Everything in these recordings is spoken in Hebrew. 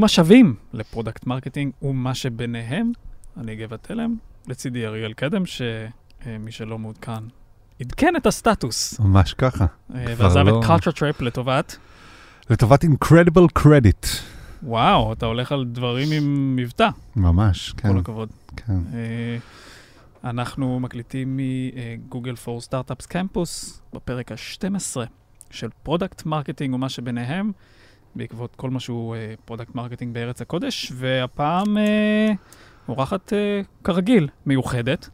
ברוכים השבים ל product marketing ומה שביניהם. אני גבע תלם, לצידי אריאל קדם, שמי שלא מעודכן, עדכן את הסטטוס. ממש ככה. אה, ועזב לא- את Culture Trip לטובת. לטובת Incredible Credit. וואו, אתה הולך על דברים עם מבטא, ממש, כל כן, הכבוד. כן. אה, אנחנו מקליטים מ Google for Startups Campus בפרק ה-12 של product marketing ומה שביניהם, בעקבות כל מה שהוא product marketing בארץ הקודש, והפעם אה, אורחת אה, כרגיל, מיוחדת.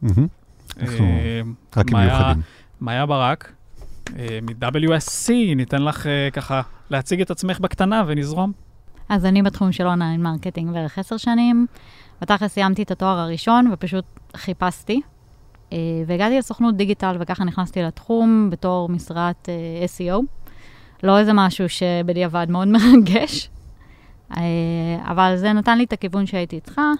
אה, רק מיוחדים. מאיה ברק, אה, מ-WSC, ניתן לך אה, ככה להציג את עצמך בקטנה ונזרום. אז אני בתחום של online marketing בערך עשר שנים. בתכלס סיימתי את התואר הראשון ופשוט חיפשתי. אה, והגעתי לסוכנות דיגיטל וככה נכנסתי לתחום בתור משרת אה, SEO. לא איזה משהו שבדיעבד מאוד מרגש, אה, אבל זה נתן לי את הכיוון שהייתי צריכה.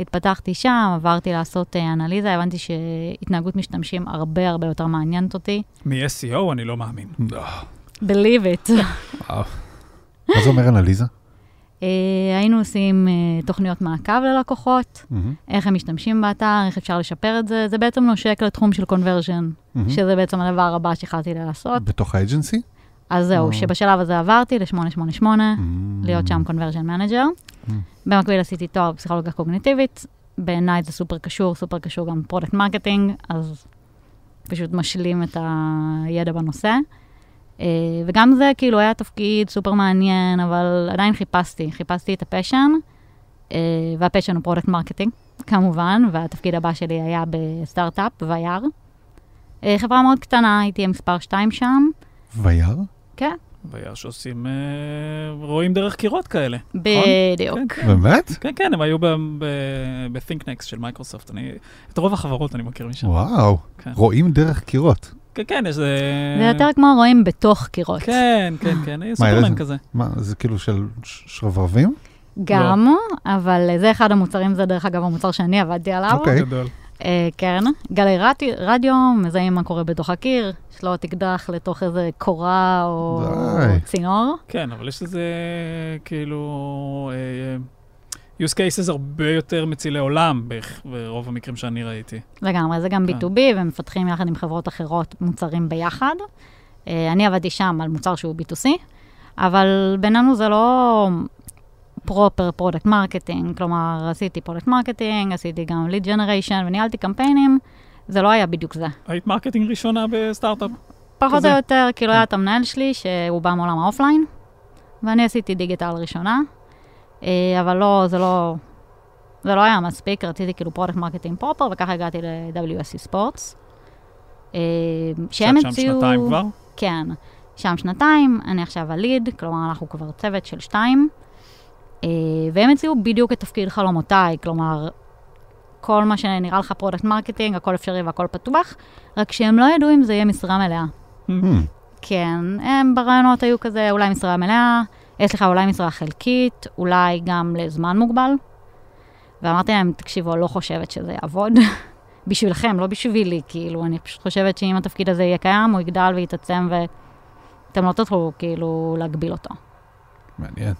התפתחתי שם, עברתי לעשות אה, אנליזה, הבנתי שהתנהגות משתמשים הרבה הרבה יותר מעניינת אותי. מ-SEO אני לא מאמין. Believe it. מה זה אומר אנליזה? אה, היינו עושים אה, תוכניות מעקב ללקוחות. איך הם משתמשים באתר, איך אפשר לשפר את זה, זה בעצם נושק לתחום של conversion. שזה בעצם הדבר הבא שהחלטתי לעשות. בתוך ה agency? אז זהו. שבשלב הזה עברתי ל-888, להיות שם conversion manager. Mm. במקביל עשיתי תואר בפסיכולוגיה קוגניטיבית, בעיניי זה סופר קשור, סופר קשור גם product marketing, אז פשוט משלים את הידע בנושא. אה, וגם זה כאילו היה תפקיד סופר מעניין, אבל עדיין חיפשתי, חיפשתי את ה passion, אה, וה passion הוא product marketing, כמובן, והתפקיד הבא שלי היה בסטארט-אפ, Vayyar. אה, חברה מאוד קטנה, הייתי מספר 2 שם, Vayyar? כן, והיה שעושים, אה, רואים דרך קירות כאלה. בדיוק. כן, באמת? כן, כן, הם היו ב-ThinkNext של מייקרוסופט. אני, את רוב החברות אני מכיר משם. וואו. כן. רואים דרך קירות. כן, כן, יש זה... זה יותר כמו רואים בתוך קירות. כן, כן, כן, סופרמן איזה- כזה. מה, זה כאילו של שרברבים? גם, אבל זה אחד המוצרים, זה דרך אגב המוצר שאני עבדתי עליו. אוקיי. אה, כן, גלי רדיו, רדיו, מזהים מה קורה בתוך הקיר, יש לו תקדח לתוך איזה קורה או די. צינור. כן, אבל יש לזה כאילו אה, use cases הרבה יותר מצילי עולם ברוב המקרים שאני ראיתי. לגמרי, זה גם כן. B2B, ומפתחים יחד עם חברות אחרות מוצרים ביחד. אה, אני עבדתי שם על מוצר שהוא B2C, אבל בינינו זה לא proper product marketing, כלומר, עשיתי product marketing, עשיתי גם lead generation וניהלתי קמפיינים, זה לא היה בדיוק זה. היית marketing ראשונה בסטארט-אפ? פחות כזה. או יותר, כאילו כן. היה את המנהל שלי, שהוא בא מעולם ה offline, ואני עשיתי דיגיטל ראשונה, אה, אבל לא, זה לא, זה לא היה מספיק, רציתי כאילו product marketing proper, וככה הגעתי ל-WSC Sports. אה, שהם שאת שם הציעו... שנתיים כבר? כן, שם שנתיים, אני עכשיו ה lead, כלומר אנחנו כבר צוות של שתיים, והם הציעו בדיוק את תפקיד חלומותיי, כלומר, כל מה שנראה לך product marketing, הכל אפשרי והכל פתוח, רק שהם לא ידעו אם זה יהיה משרה מלאה. מהמם. כן, הם ברעיונות היו כזה, אולי משרה מלאה, אה, סליחה, אולי משרה חלקית, אולי גם לזמן מוגבל. ואמרתי להם, תקשיבו, לא חושבת שזה יעבוד. בשבילכם, לא בשבילי, כאילו, אני פשוט חושבת שאם התפקיד הזה יהיה קיים, הוא יגדל ויתעצם, ואתם לא תוכלו כאילו להגביל אותו. מעניין.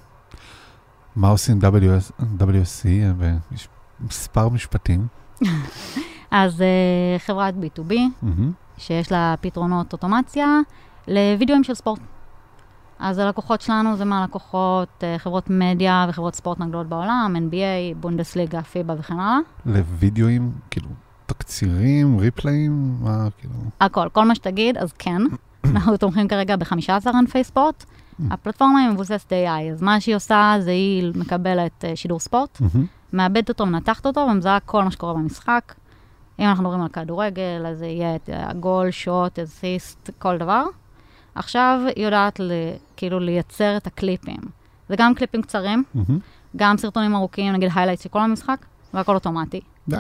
מה עושים WS WSC במספר משפטים? אז uh, חברת B2B, מהמם. שיש לה פתרונות אוטומציה לוידאוים של ספורט. אז הלקוחות שלנו זה מהלקוחות, אה, חברות מדיה וחברות ספורט מהגדולות בעולם, NBA, בונדסליגה, פיבה וכן הלאה. לוידאוים, כאילו, תקצירים, ריפליים, מה, כאילו... הכל, כל מה שתגיד, אז כן. אנחנו תומכים כרגע ב-15 ענפי ספורט. הפלטפורמה היא מבוססת AI, אז מה שהיא עושה זה היא מקבלת אה, שידור ספורט, מהמם. מאבדת אותו, מנתחת אותו ומזהה כל מה שקורה במשחק. אם אנחנו מדברים על כדורגל, אז זה יהיה את הגול, שוט, אסיסט, כל דבר. עכשיו היא יודעת ל, כאילו לייצר את הקליפים. זה גם קליפים קצרים, מהמם. גם סרטונים ארוכים, נגיד highlights של כל המשחק, והכל אוטומטי. די,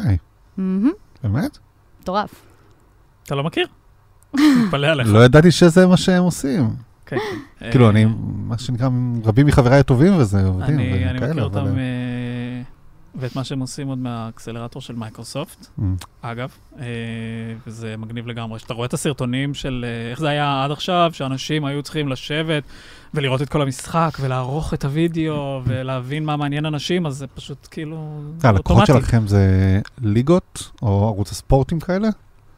מהמם, באמת? מטורף. אתה לא מכיר? מתפלא עליך. לא ידעתי שזה מה שהם עושים. כן, כן. כאילו, אה, אני, מה שנקרא, רבים מחבריי הטובים וזה, עובדים אני מכיר. אותם אה, ואת מה שהם עושים עוד מהאקסלרטור של מייקרוסופט, Mm. אגב, אה, וזה מגניב לגמרי. שאתה רואה את הסרטונים של איך זה היה עד עכשיו, שאנשים היו צריכים לשבת ולראות את כל המשחק ולערוך את הוידאו ולהבין מה מעניין אנשים, אז זה פשוט כאילו הלקוחות. שלכם זה ליגות או ערוץ הספורטים כאלה?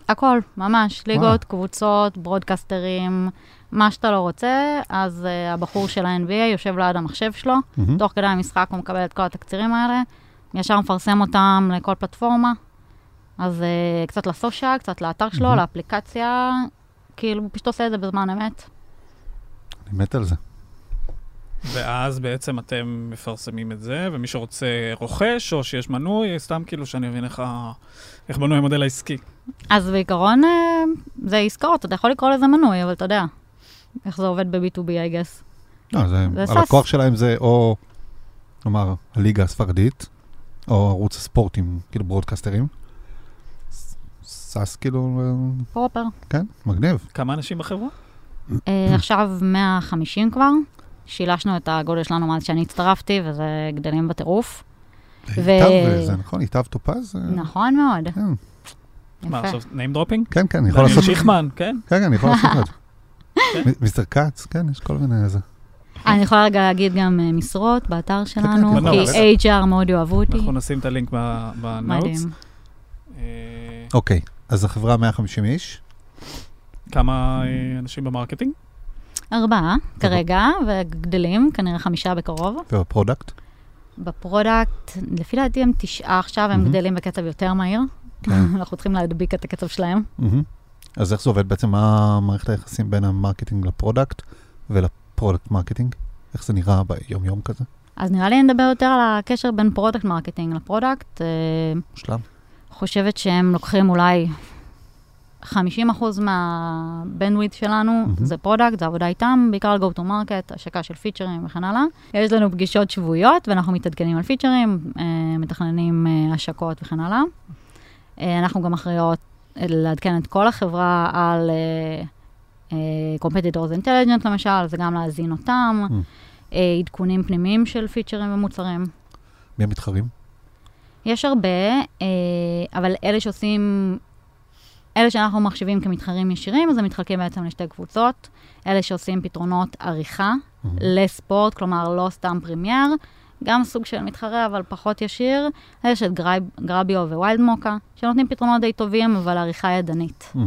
הכל, ממש. ליגות, קבוצות, ברודקסטרים, מה שאתה לא רוצה, אז uh, הבחור של ה-NBA יושב ליד המחשב שלו, מהמם. תוך כדי המשחק הוא מקבל את כל התקצירים האלה, ישר מפרסם אותם לכל פלטפורמה, אז uh, קצת לסושיאל, קצת לאתר שלו, מהמם. לאפליקציה, כאילו, הוא פשוט עושה את זה בזמן אמת. אני מת על זה. ואז בעצם אתם מפרסמים את זה, ומי שרוצה רוכש, או שיש מנוי, סתם כאילו שאני מבין איך. איך בנוי המודל העסקי. אז בעיקרון, אה, זה עסקאות, אתה יכול לקרוא לזה מנוי, אבל אתה יודע, איך זה עובד ב-B2B, I guess. לא, זה, זה הלקוח. שלהם זה או, נאמר, הליגה הספרדית, או ערוץ הספורטים, כאילו broadcaster ים. SaaS כאילו, proper. כן, מגניב. כמה אנשים בחברה? אה, עכשיו 150 כבר, שילשנו את הגודל שלנו מאז שאני הצטרפתי, וזה גדלים בטירוף. ו- זה נכון, ייטב טופז? אה, נכון מאוד. כן, מה. עכשיו name dropping? כן, כן, אני יכול דניאל לעשות... שיכמן, כן? כן, כן, אני יכול לעשות את. זה. mister כץ, כן, יש כל מיני איזה. אני יכולה רגע להגיד גם אה, משרות באתר שלנו, כן, כן, כי HR מאוד יאהבו אותי. אנחנו נשים את הלינק ב notes. אה, אוקיי, אז החברה 150 איש, כמה אה, אנשים ב marketing? ארבעה כרגע, וגדלים, כנראה חמישה בקרוב. וב product, ב product, לפי דעתי הם תשעה עכשיו, הם. גדלים בקצב יותר מהיר. כן. אנחנו צריכים להדביק את הקצב שלהם. אז איך זה עובד בעצם, מה מערכת היחסים בין ה marketing ל product ול product marketing? איך זה נראה ביום-יום כזה? אז נראה לי נדבר יותר על הקשר בין product marketing ל product. אה, שלב. חושבת שהם לוקחים אולי 50% מה bandwidth שלנו, מהמם. זה product, זה עבודה איתם, בעיקר על go to market, השקה של פיצ'רים וכן הלאה. יש לנו פגישות שבועיות ואנחנו מתעדכנים על פיצ'רים, אה, מתכננים אה, השקות וכן הלאה. אה, אנחנו גם אחראיות לעדכן את כל החברה על אה, אה, competitors intelligence למשל, זה גם להזין אותם, Mm. אה, עדכונים פנימיים של פיצ'רים ומוצרים. מי המתחרים? יש הרבה, אה, אבל אלה שעושים, אלה שאנחנו מחשיבים כמתחרים ישירים, אז הם מתחלקים בעצם לשתי קבוצות. אלה שעושים פתרונות עריכה מהמם. לספורט, כלומר לא סתם Premiere, גם סוג של מתחרה, אבל פחות ישיר. אלה של גרייב, Grabyo ו Wildmoka, שנותנים פתרונות די טובים, אבל עריכה ידנית. Mm.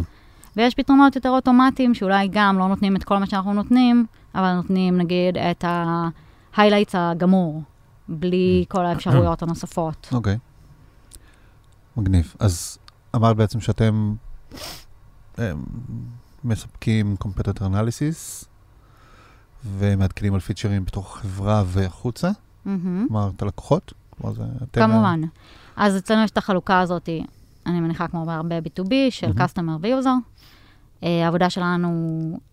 ויש פתרונות יותר אוטומטיים, שאולי גם לא נותנים את כל מה שאנחנו נותנים, אבל נותנים נגיד את ה-highlights הגמור, בלי כל האפשרויות הנוספות. אוקיי. מגניב. אז אמרת בעצם שאתם אה, מספקים competitor analysis ומעדכנים על פיצ'רים בתוך החברה והחוצה. כלומר את הלקוחות? כמובן. אז אצלנו יש את החלוקה הזאת, אני מניחה כמו בהרבה B2B, של customer ו-user. אה, העבודה שלנו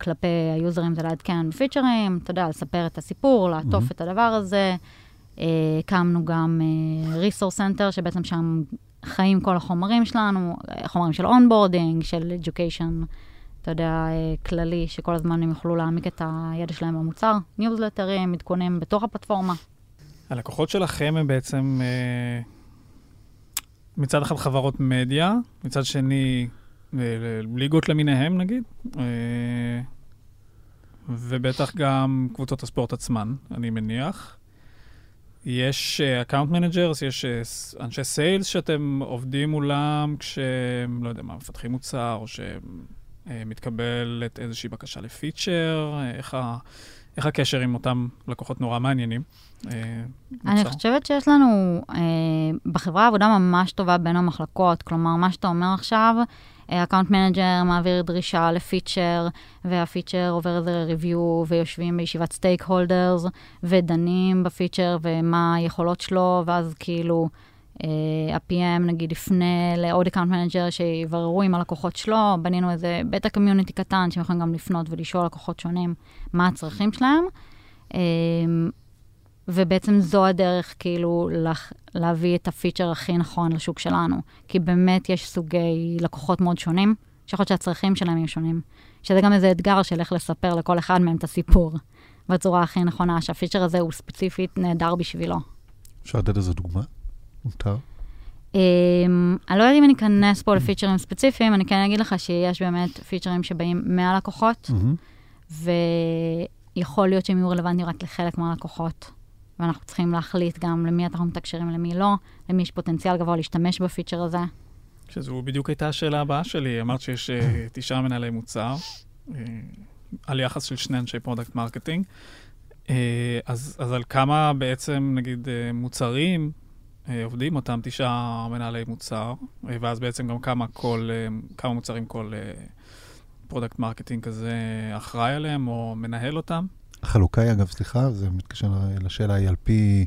כלפי היוזרים זה לעדכן פיצ'רים, אתה יודע, לספר את הסיפור, לעטוף. את הדבר הזה. אה, הקמנו גם אה, resource center, שבעצם שם חיים כל החומרים שלנו, חומרים של onboarding, של education, אתה יודע, כללי, שכל הזמן הם יוכלו להעמיק את הידע שלהם במוצר, ניוזלטרים, עדכונים בתוך הפלטפורמה. הלקוחות שלכם הם בעצם אה, מצד אחד חברות מדיה, מצד שני אה, ליגות למיניהם נגיד, אה, ובטח גם קבוצות הספורט עצמן, אני מניח. יש account managers, יש ס- אנשי sales שאתם עובדים מולם כשהם, לא יודע מה, מפתחים מוצר, או שמתקבלת איזושהי בקשה לפיצ'ר, איך, ה, איך הקשר עם אותם לקוחות נורא מעניינים. אה, אני? חושבת שיש לנו אה, בחברה עבודה ממש טובה בין המחלקות. כלומר, מה שאתה אומר עכשיו, account manager מעביר דרישה לפיצ'ר, והפיצ'ר עובר איזה review, ויושבים בישיבת stakeholders, ודנים בפיצ'ר ומה היכולות שלו, ואז כאילו אה, ה-PM נגיד יפנה לעוד account manager שיבררו עם הלקוחות שלו, בנינו איזה beta community קטן, שהם יכולים גם לפנות ולשאול לקוחות שונים מה הצרכים שלהם. אה, ובעצם זו הדרך כאילו לח, להביא את הפיצ'ר הכי נכון לשוק שלנו. כי באמת יש סוגי לקוחות מאוד שונים, שיכול להיות שהצרכים שלהם יהיו שונים. שזה גם איזה אתגר של איך לספר לכל אחד מהם את הסיפור בצורה הכי נכונה, שהפיצ'ר הזה הוא ספציפית נהדר בשבילו. אפשר לתת איזה דוגמה? מותר. Um, אני לא יודעת אם אני אכנס פה לפיצ'רים ספציפיים, אני כן אגיד לך שיש באמת פיצ'רים שבאים מהלקוחות. ויכול להיות שהם יהיו רלוונטיים רק לחלק מהלקוחות. ואנחנו צריכים להחליט גם למי אנחנו מתקשרים ולמי לא, למי יש פוטנציאל גבוה להשתמש בפיצ'ר הזה. שזו בדיוק הייתה השאלה הבאה שלי. אמרת שיש אה, תשעה מנהלי מוצר, אה, על יחס של שני אנשי product marketing. אה, אז, אז על כמה בעצם, נגיד, מוצרים עובדים אותם תשעה מנהלי מוצר, ואז בעצם גם כמה כל, כמה מוצרים כל product marketing כזה אחראי עליהם או מנהל אותם? החלוקה היא, אגב, סליחה, זה מתקשר לשאלה, היא על פי,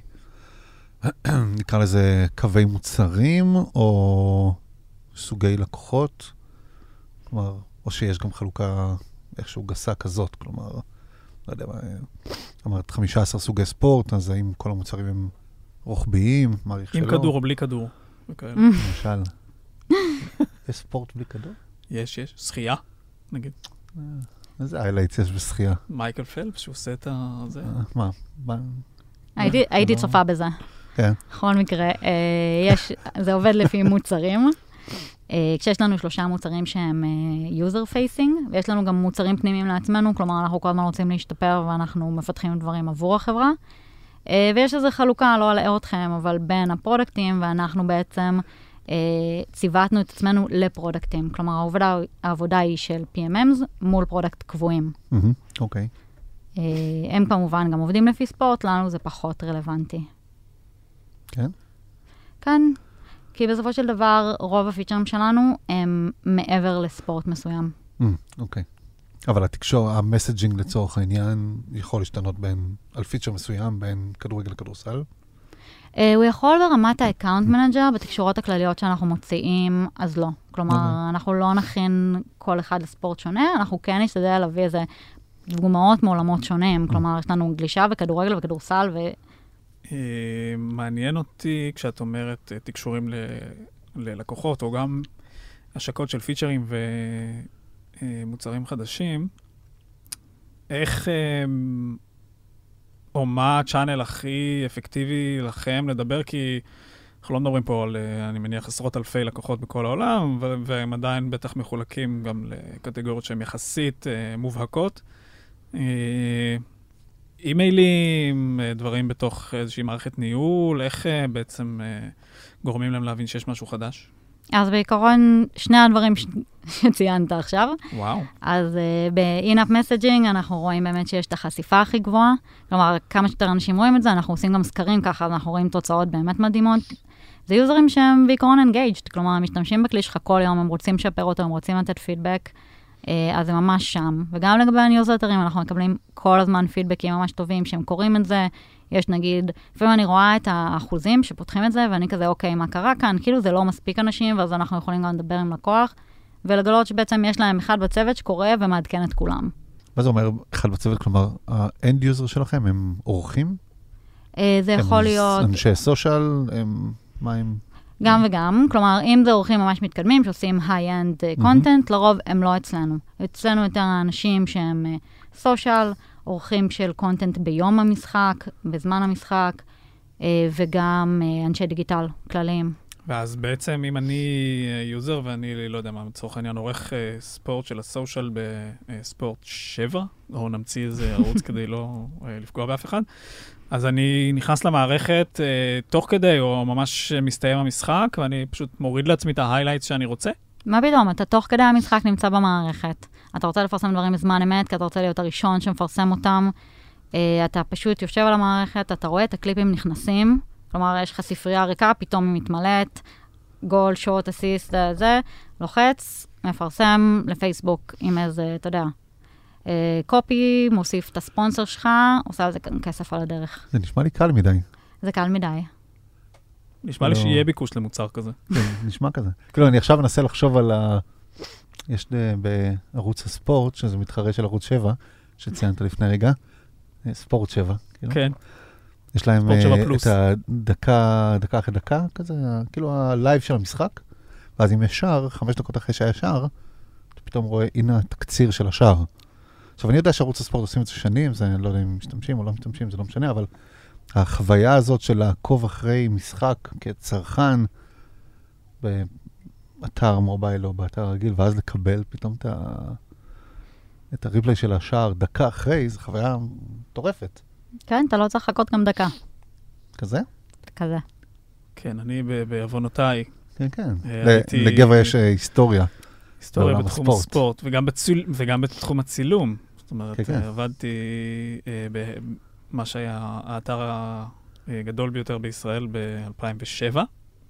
נקרא לזה קווי מוצרים, או סוגי לקוחות? כלומר, או שיש גם חלוקה איכשהו גסה כזאת, כלומר, לא יודע מה, אמרת 15 סוגי ספורט, אז האם כל המוצרים הם רוחביים, מעריך שלא? עם כדור או בלי כדור. וכאלה. למשל. יש ספורט בלי כדור? יש, יש. שחייה, נגיד. איזה highlights יש בשחייה? מייקל פלפס, שהוא עושה את ה... זה. אה, מה? הייתי, הייתי לא. צופה בזה. כן. בכל מקרה, אה, יש, זה עובד לפי מוצרים. אה, כשיש לנו שלושה מוצרים שהם user facing, ויש לנו גם מוצרים פנימיים לעצמנו, כלומר, אנחנו כל הזמן רוצים להשתפר ואנחנו מפתחים דברים עבור החברה. ויש איזו חלוקה, לא אלאה אתכם, אבל בין הפרודקטים, ואנחנו בעצם ציוותנו את עצמנו לפרודקטים. כלומר, העבודה, העבודה היא של PMMs מול פרודקטים קבועים. אוקיי. אה, הם כמובן גם עובדים לפי ספורט, לנו זה פחות רלוונטי. כן? כן, כי בסופו של דבר, רוב הפיצ'רים שלנו הם מעבר לספורט מסוים. אוקיי. אבל התקשור, ה messaging לצורך העניין, יכול להשתנות בין, על פיצ'ר מסוים, בין כדורגל לכדורסל? Uh, הוא יכול ברמת ה account manager, בתקשורות הכלליות שאנחנו מוציאים, אז לא. כלומר, אוקיי. אנחנו לא נכין כל אחד לספורט שונה, אנחנו כן נשתדל להביא איזה דוגמאות מעולמות שונים. כלומר, יש לנו גלישה וכדורגל וכדורסל, ו... אה, מעניין אותי כשאת אומרת אה, תקשורים ל- ללקוחות, או גם השקות של פיצ'רים ומוצרים חדשים, איך, אה, או מה הצ'אנל הכי אפקטיבי לכם לדבר? כי אנחנו לא מדברים פה על, אה, אני מניח, עשרות אלפי לקוחות בכל העולם, והם עדיין בטח מחולקים גם לקטגוריות שהן יחסית אה, מובהקות. אה, אימיילים, דברים בתוך איזושהי מערכת ניהול, איך בעצם גורמים להם להבין שיש משהו חדש? אז בעיקרון, שני הדברים ש... שציינת עכשיו. וואו. אז uh, ב-in-app messaging אנחנו רואים באמת שיש את החשיפה הכי גבוהה. כלומר, כמה שיותר אנשים רואים את זה, אנחנו עושים גם סקרים ככה, אנחנו רואים תוצאות באמת מדהימות. זה יוזרים שהם בעיקרון engaged, כלומר, הם משתמשים בכלי שלך כל יום, הם רוצים לשפר אותו, הם רוצים לתת פידבק, uh, אז זה ממש שם. וגם לגבי הניוזלטרים, אנחנו מקבלים כל הזמן פידבקים ממש טובים שהם קוראים את זה. יש נגיד, לפעמים אני רואה את האחוזים שפותחים את זה, ואני כזה, אוקיי, מה קרה כאן? כאילו זה לא מספיק אנשים, ואז אנחנו יכולים גם לדבר עם לקוח, ולגלות שבעצם יש להם אחד בצוות שקורא ומעדכן את כולם. מה זה אומר אחד בצוות? כלומר, ה end user שלכם הם עורכים? אה, זה יכול הם להיות אנשי social? הם... מה הם... גם וגם, כלומר, אם זה עורכים ממש מתקדמים שעושים high-end content, לרוב הם לא אצלנו. אצלנו יותר האנשים שהם social, עורכים של content ביום המשחק, בזמן המשחק, אה, וגם אה, אנשי דיגיטל כלליים. ואז בעצם אם אני אה, user ואני, לא יודע מה, לצורך העניין עורך אה, ספורט של ה social בספורט 7, או נמציא איזה ערוץ כדי לא אה, לפגוע באף אחד, אז אני נכנס למערכת אה, תוך כדי, או ממש מסתיים המשחק, ואני פשוט מוריד לעצמי את ההיילייטס שאני רוצה. מה פתאום, אתה תוך כדי המשחק נמצא במערכת. אתה רוצה לפרסם דברים בזמן אמת, כי אתה רוצה להיות הראשון שמפרסם אותם. אה, אתה פשוט יושב על המערכת, אתה רואה את הקליפים נכנסים, כלומר, יש לך ספרייה ריקה, פתאום היא מתמלאת, גול, שוט, אסיסט, זה, לוחץ, מפרסם לפייסבוק עם איזה, אתה יודע, אה, copy, מוסיף את הספונסר שלך, עושה על זה כסף על הדרך. זה נשמע לי קל מדי. זה קל מדי. נשמע לי לא. שיהיה ביקוש למוצר כזה. זה נשמע כזה. כאילו, אני עכשיו מנסה לחשוב על ה... יש בערוץ הספורט, שזה מתחרה של ערוץ 7, שציינת לפני רגע, אה, ספורט 7. כאילו. כן. יש להם ספורט 7 פלוס. את הדקה, דקה אחרי דקה, כזה, כאילו ה live של המשחק, ואז אם יש שער, חמש דקות אחרי שהיה שער, אתה פתאום רואה, הנה התקציר של השער. עכשיו, אני יודע שערוץ הספורט עושים את זה שנים, זה אני לא יודע אם משתמשים או לא משתמשים, זה לא משנה, אבל החוויה הזאת של לעקוב אחרי משחק כצרכן באתר מובייל או באתר רגיל, ואז לקבל פתאום את, ה... את הריפלי של השער דקה אחרי, זו חוויה מטורפת. כן, אתה לא צריך לחכות גם דקה. כזה? כזה. כן, אני בעוונותיי, כן, כן. אה, ל- הייתי- לגבע יש אה, היסטוריה. היסטוריה בתחום הספורט. הספורט, וגם, בציל, וגם בתחום הצילום. זאת אומרת, כן, כן. אה, עבדתי אה, במה שהיה האתר הגדול ביותר בישראל ב-2007,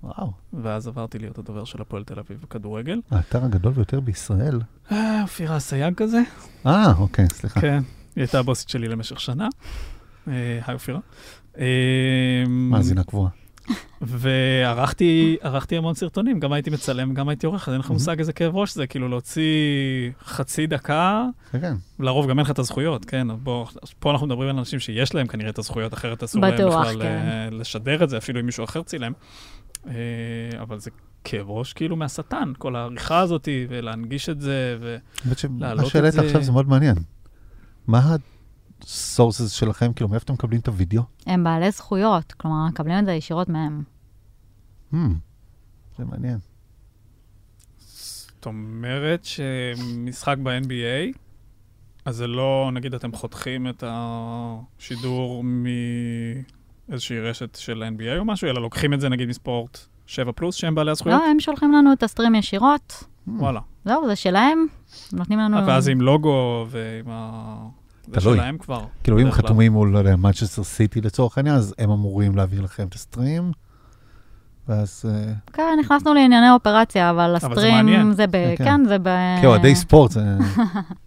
וואו. ואז עברתי להיות הדובר של הפועל תל אביב בכדורגל. האתר הגדול ביותר בישראל. אה, אופירה אסייג כזה. אה, אוקיי, סליחה. כן, היא הייתה הבוסית שלי למשך שנה. אה, היי אופירה. אה, מאזינה קבועה. וערכתי ערכתי המון סרטונים, גם הייתי מצלם, גם הייתי עורך, אז אין לך. מושג איזה כאב ראש זה, כאילו להוציא חצי דקה, כן. לרוב גם אין לך את הזכויות, כן? אז בוא, פה אנחנו מדברים על אנשים שיש להם כנראה את הזכויות, אחרת אסור להם בכלל כן. אה, לשדר את זה, אפילו אם מישהו אחר צילם. אה, אבל זה כאב ראש כאילו מהשטן, כל העריכה הזאת, ולהנגיש את זה, ו... האמת שמה להעלות את שהעלית זה- עכשיו זה מאוד מעניין. מה הסורסס שלכם? כאילו, מאיפה אתם מקבלים את הוידאו? הם בעלי זכויות, כלומר, מקבלים את זה ישירות מהם. Hmm, זה מעניין. זאת אומרת שמשחק ב-NBA, אז זה לא, נגיד אתם חותכים את השידור מאיזושהי רשת של NBA או משהו, אלא לוקחים את זה נגיד מספורט 7 פלוס, שהם בעלי הזכויות? לא, הם שולחים לנו את הסטרים ישירות, Hmm, וואלה. זהו, זה שלהם, נותנים לנו... ואז עם לוגו ועם ה... זה. שלהם כבר. כאילו, אם. חתומים מול, מנצ'סטר סיטי לצורך העניין, אז הם אמורים להעביר לכם את הסטרים, ואז... אה, כן, נכנסנו לענייני אופרציה, אבל הסטרים. זה ב... כן, כן. כן, זה ב... כאוהדי ספורט, זה...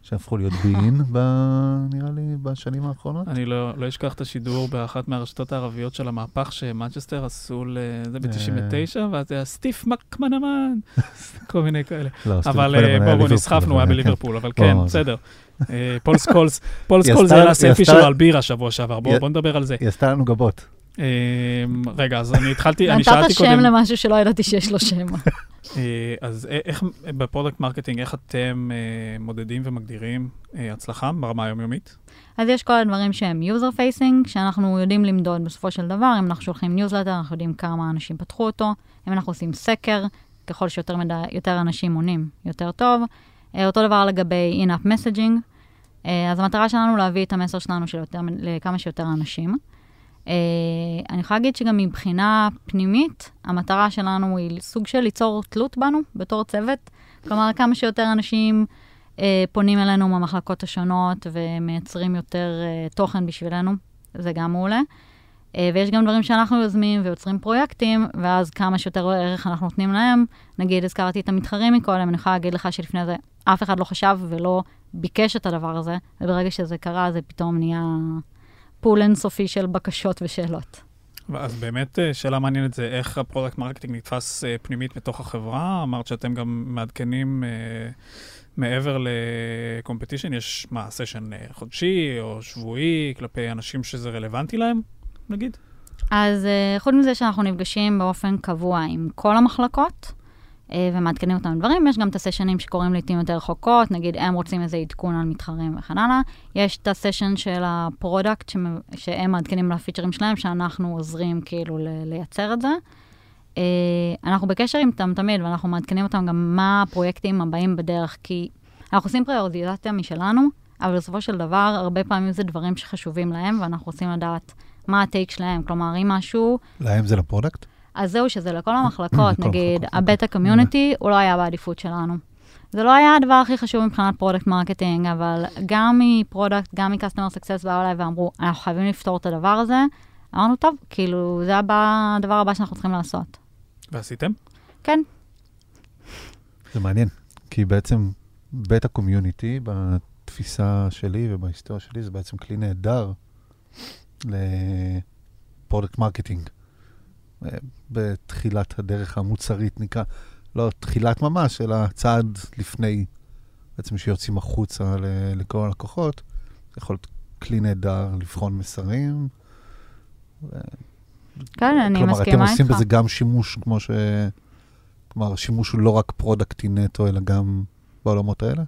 שהפכו להיות בי-אין, נראה לי, בשנים האחרונות. אני לא, לא אשכח את השידור באחת מהרשתות הערביות של המהפך שמנצ'סטר עשו, ל... זה ב-99, ואז היה סטיף מקמנמן, כל מיני כאלה. לא, אבל אה, היה בואו, נסחפנו, היה. בליברפול, אבל כן, בסדר. אה, פול סקולס, פול סקולס העלה סלפי שלו על בירה שבוע שעבר, בואו נדבר על זה. היא עשתה לנו גבות. אה, רגע, אז אני התחלתי, אני נתת שאלתי שם קודם, למשהו שלא ידעתי שיש לו שם. אה, אז איך, ב product marketing, איך אתם אה, מודדים ומגדירים אה, הצלחה ברמה היומיומית? אז יש כל הדברים שהם user facing, שאנחנו יודעים למדוד בסופו של דבר, אם אנחנו שולחים ניוזלטר, אנחנו יודעים כמה אנשים פתחו אותו, אם אנחנו עושים סקר, ככל שיותר מדי, יותר אנשים עונים, יותר טוב. אותו דבר לגבי in-app messaging, אז המטרה שלנו להביא את המסר שלנו של יותר, לכמה שיותר אנשים. אה, אני יכולה להגיד שגם מבחינה פנימית, המטרה שלנו היא סוג של ליצור תלות בנו בתור צוות, כלומר כמה שיותר אנשים אה, פונים אלינו מהמחלקות השונות ומייצרים יותר אה, תוכן בשבילנו, זה גם מעולה. אה, ויש גם דברים שאנחנו יוזמים ויוצרים פרויקטים, ואז כמה שיותר ערך אנחנו נותנים להם. נגיד, הזכרתי את המתחרים מקודם, אני יכולה להגיד לך שלפני זה אף אחד לא חשב ולא ביקש את הדבר הזה, וברגע שזה קרה, זה פתאום נהיה pool אינסופי של בקשות ושאלות. אז באמת אה, שאלה מעניינת זה איך ה product marketing נתפס אה, פנימית בתוך החברה. אמרת שאתם גם מעדכנים אה, מעבר ל competition, יש מה, סשן אה, חודשי או שבועי כלפי אנשים שזה רלוונטי להם, נגיד? אז אה, חוץ מזה שאנחנו נפגשים באופן קבוע עם כל המחלקות, ומעדכנים אותם דברים, יש גם את הסשנים שקורים לעיתים יותר רחוקות, נגיד הם רוצים איזה עדכון על מתחרים וכן הלאה. יש את הסשן של ה product שמ- שהם מעדכנים לפיצ'רים שלהם, שאנחנו עוזרים כאילו לייצר את זה. אה, אנחנו בקשר איתם תמיד, ואנחנו מעדכנים אותם גם מה הפרויקטים הבאים בדרך, כי אנחנו עושים פריוריטיזציה משלנו, אבל בסופו של דבר, הרבה פעמים זה דברים שחשובים להם, ואנחנו רוצים לדעת מה ה take שלהם. כלומר, אם משהו, להם זה ל product? אז זהו, שזה לכל המחלקות, נגיד, ה beta community, הוא לא היה בעדיפות שלנו. זה לא היה הדבר הכי חשוב מבחינת product marketing, אבל גם מ product, גם מ customer success באו אליי ואמרו, אנחנו חייבים לפתור את הדבר הזה. אמרנו, טוב, כאילו, זה הבא, הדבר הבא שאנחנו צריכים לעשות. ועשיתם? כן, זה מעניין, כי בעצם beta community, בתפיסה שלי ובהיסטוריה שלי, זה בעצם כלי נהדר ל product marketing. בתחילת הדרך המוצרית נקרא, לא תחילת ממש, אלא צעד לפני, בעצם שיוצאים החוצה לכל הלקוחות. יכול להיות כלי נהדר לבחון מסרים, כן, אני כלומר, מסכימה אתם עושים איתך. בזה גם שימוש, כמו ש... כלומר, השימוש הוא לא רק פרודקטי נטו, אלא גם בעולמות האלה?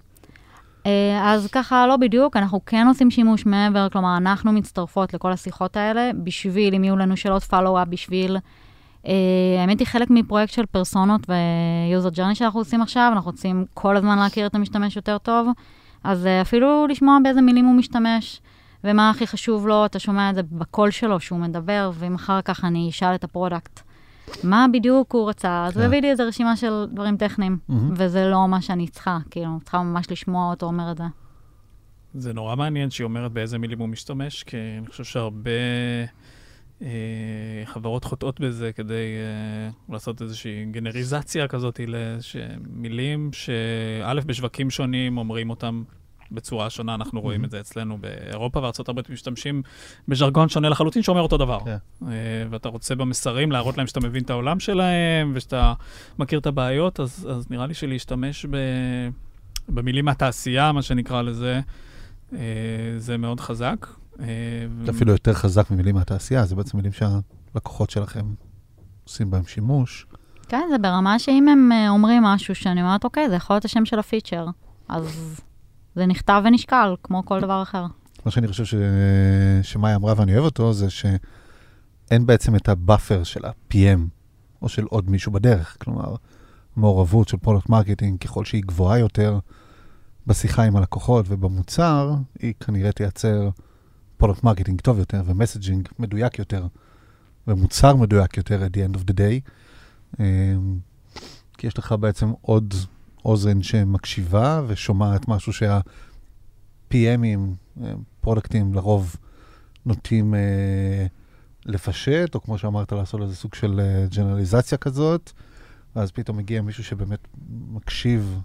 אה, אז ככה, לא בדיוק, אנחנו כן עושים שימוש מעבר, כלומר, אנחנו מצטרפות לכל השיחות האלה, בשביל, אם יהיו לנו שאלות follow-up, בשביל... אה, האמת היא, חלק מפרויקט של פרסונות ו-user journey שאנחנו עושים עכשיו, אנחנו רוצים כל הזמן להכיר את המשתמש יותר טוב, אז אה, אפילו לשמוע באיזה מילים הוא משתמש, ומה הכי חשוב לו, אתה שומע את זה בקול שלו שהוא מדבר, ואם אחר כך אני אשאל את ה product, מה בדיוק הוא רצה, אז הוא כן. הביא לי איזו רשימה של דברים טכניים. וזה לא מה שאני צריכה, כאילו, צריכה ממש לשמוע אותו אומר את זה. זה נורא מעניין שהיא אומרת באיזה מילים הוא משתמש, כי אני חושב שהרבה חברות חוטאות בזה כדי אה, לעשות איזושהי גנריזציה כזאת למילים שא', בשווקים שונים אומרים אותם בצורה שונה, אנחנו רואים את זה אצלנו באירופה הברית משתמשים בז'רגון שונה לחלוטין שאומר אותו דבר. כן. אה, ואתה רוצה במסרים להראות להם שאתה מבין את העולם שלהם ושאתה מכיר את הבעיות, אז, אז נראה לי שלהשתמש ב, במילים מהתעשייה, מה שנקרא לזה, אה, זה מאוד חזק. אה, זה אפילו יותר חזק ממילים מהתעשייה, זה בעצם מילים שהלקוחות שלכם עושים בהם שימוש. כן, זה ברמה שאם הם אה, אומרים משהו שאני אומרת, אוקיי, זה יכול להיות השם של הפיצ'ר, אז זה נכתב ונשקל, כמו כל דבר אחר. מה שאני חושב ש... שמאיה אמרה ואני אוהב אותו, זה שאין בעצם את ה buffer של ה-PM, או של עוד מישהו בדרך. כלומר, מעורבות של product marketing, ככל שהיא גבוהה יותר בשיחה עם הלקוחות ובמוצר, היא כנראה תייצר product marketing טוב יותר ו messaging מדויק יותר, ומוצר מדויק יותר at the end of the day. אמ, כי יש לך בעצם עוד אוזן שמקשיבה ושומעת משהו שה... PM ים, אה, product ים, לרוב נוטים אה, לפשט, או כמו שאמרת, לעשות איזה סוג של אה, ג'נרליזציה כזאת, ואז פתאום מגיע מישהו שבאמת מקשיב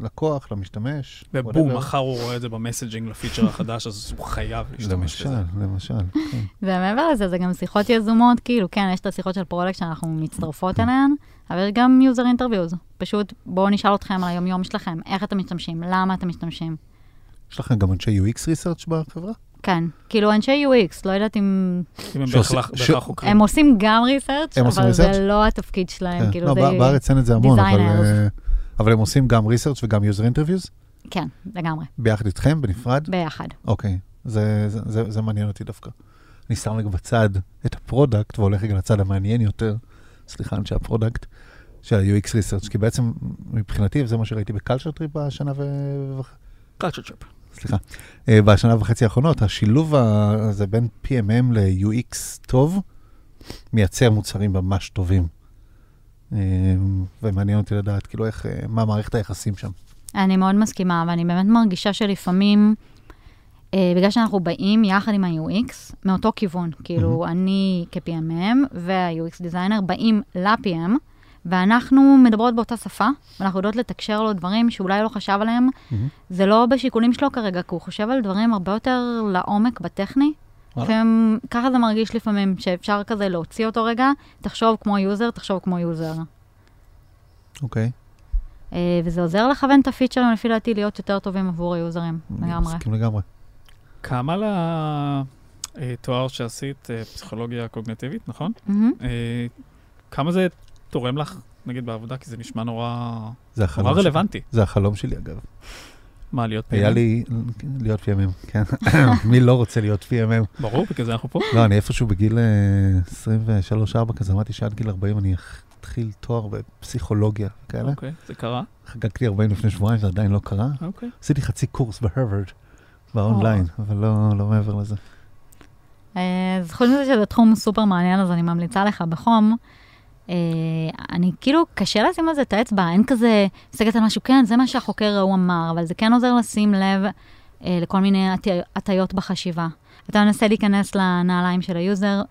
ללקוח, למשתמש. ובום. מחר הוא רואה את זה ב messaging לפיצ'ר החדש, אז הוא חייב להשתמש למשל, בזה. למשל, כן. ומעבר לזה, זה גם שיחות יזומות, כאילו, כן, יש את השיחות של product שאנחנו מצטרפות אליהן, אבל יש גם user interviews. פשוט בואו נשאל אתכם על היום-יום שלכם, איך אתם משתמשים, למה אתם משתמשים. יש לכם גם אנשי UX research בחברה? כן, כאילו אנשי UX, לא יודעת אם... אם הם בהכרח חוקרים. הם עושים גם research, הם עושים אבל זה? לא התפקיד שלהם, כן. כאילו לא, זה... בא- בארץ אין את זה המון, אבל, אבל הם עושים גם research וגם user interviews, כן, לגמרי, ביחד איתכם, בנפרד? ביחד. אוקיי, זה, זה, זה, זה מעניין אותי דווקא. אני שם רגע בצד את ה product והולך רגע לצד המעניין יותר, סליחה, אנשי ה product, של ה-UX Research, כי בעצם מבחינתי, וזה מה שראיתי ב culture trip בשנה ו... culture trip. סליחה, אה, בשנה וחצי האחרונות, השילוב הזה בין PMM ל-UX טוב, מייצר מוצרים ממש טובים. אה, ומעניין אותי לדעת, כאילו, איך, אה, מה מערכת היחסים שם. אני מאוד מסכימה, ואני באמת מרגישה שלפעמים, אה, בגלל שאנחנו באים יחד עם ה-UX, מאותו כיוון, כאילו, אני כ-PMM וה-UX דיזיינר באים ל-PM, ואנחנו מדברות באותה שפה, ואנחנו יודעות לתקשר לו דברים שאולי לא חשב עליהם. מהמם. זה לא בשיקולים שלו כרגע, כי הוא חושב על דברים הרבה יותר לעומק בטכני. לפעמים, ככה זה מרגיש לפעמים, שאפשר כזה להוציא אותו רגע, תחשוב כמו user, תחשוב כמו user. אוקיי. אה, וזה עוזר לכוון את הפיצ'רים, לפי דעתי, להיות יותר טובים עבור ה user ים, לגמרי. מסכים לגמרי. כמה לתואר שעשית, אה, פסיכולוגיה קוגניטיבית, נכון? אה, כמה זה תורם לך, נגיד, בעבודה? כי זה נשמע נורא זה נורא. רלוונטי. זה החלום שלי, אגב. מה, להיות היה PM? לי להיות PMM, כן. מי לא רוצה להיות PMM? ברור, בגלל זה אנחנו פה. לא, אני איפשהו בגיל אה, 23-4 כזה, אמרתי שעד גיל 40 אני אתחיל תואר בפסיכולוגיה כאלה. אוקיי, זה קרה? חגגתי 40 לפני שבועיים, זה עדיין לא קרה. אוקיי. עשיתי חצי קורס בהרווארד, באונליין, אבל לא לא מעבר לזה. אה, אז חוץ מזה שזה תחום סופר מעניין, אז אני ממליצה לך בחום. אה, אני כאילו, קשה לשים על זה את האצבע, אין כזה, מסתכלת על משהו, כן, זה מה שהחוקר ההוא אמר, אבל זה כן עוזר לשים לב אה, לכל מיני הטי- הטיות בחשיבה. אתה מנסה להיכנס לנעליים של ה user,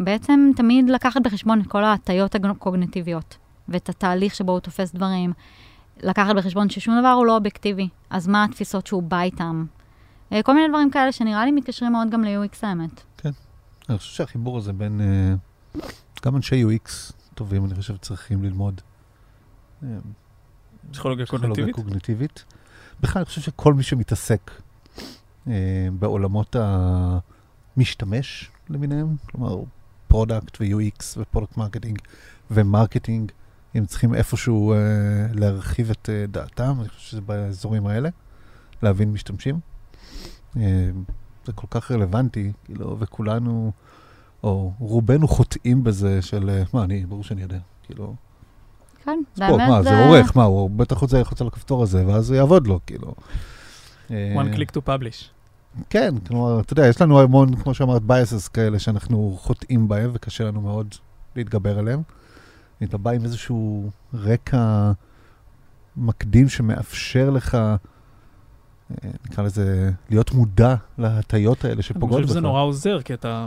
ובעצם תמיד לקחת בחשבון את כל ההטיות הקוגניטיביות, ואת התהליך שבו הוא תופס דברים. לקחת בחשבון ששום דבר הוא לא אובייקטיבי, אז מה התפיסות שהוא בא איתם? אה, כל מיני דברים כאלה שנראה לי מתקשרים מאוד גם ל-UX האמת. אני חושב שהחיבור הזה בין, אה, גם אנשי UX טובים, אני חושב, צריכים ללמוד. אה, פסיכולוגיה קוגניטיבית? קוגניטיבית. בכלל, אני חושב שכל מי שמתעסק אה, בעולמות המשתמש, למיניהם, כלומר product ו-UX ו product marketing ו marketing, הם צריכים איפשהו uh, להרחיב את uh, דעתם, אני חושב שזה באזורים האלה, להבין משתמשים. Uh, זה כל כך רלוונטי, כאילו, וכולנו, או רובנו חוטאים בזה של, uh, מה, אני, ברור שאני יודע, כאילו, כן, ספורט, מה, זה עורך, מה, הוא בטח רוצה ללחוץ על הכפתור הזה, ואז זה יעבוד לו, כאילו. one click to publish. כן, כלומר, אתה יודע, יש לנו המון, כמו שאמרת, biases כאלה שאנחנו חוטאים בהם, וקשה לנו מאוד להתגבר עליהם. אתה בא עם איזשהו רקע מקדים שמאפשר לך, אה, נקרא לזה, להיות מודע להטיות האלה שפוגעות בך. אני חושב שזה נורא עוזר, כי אתה,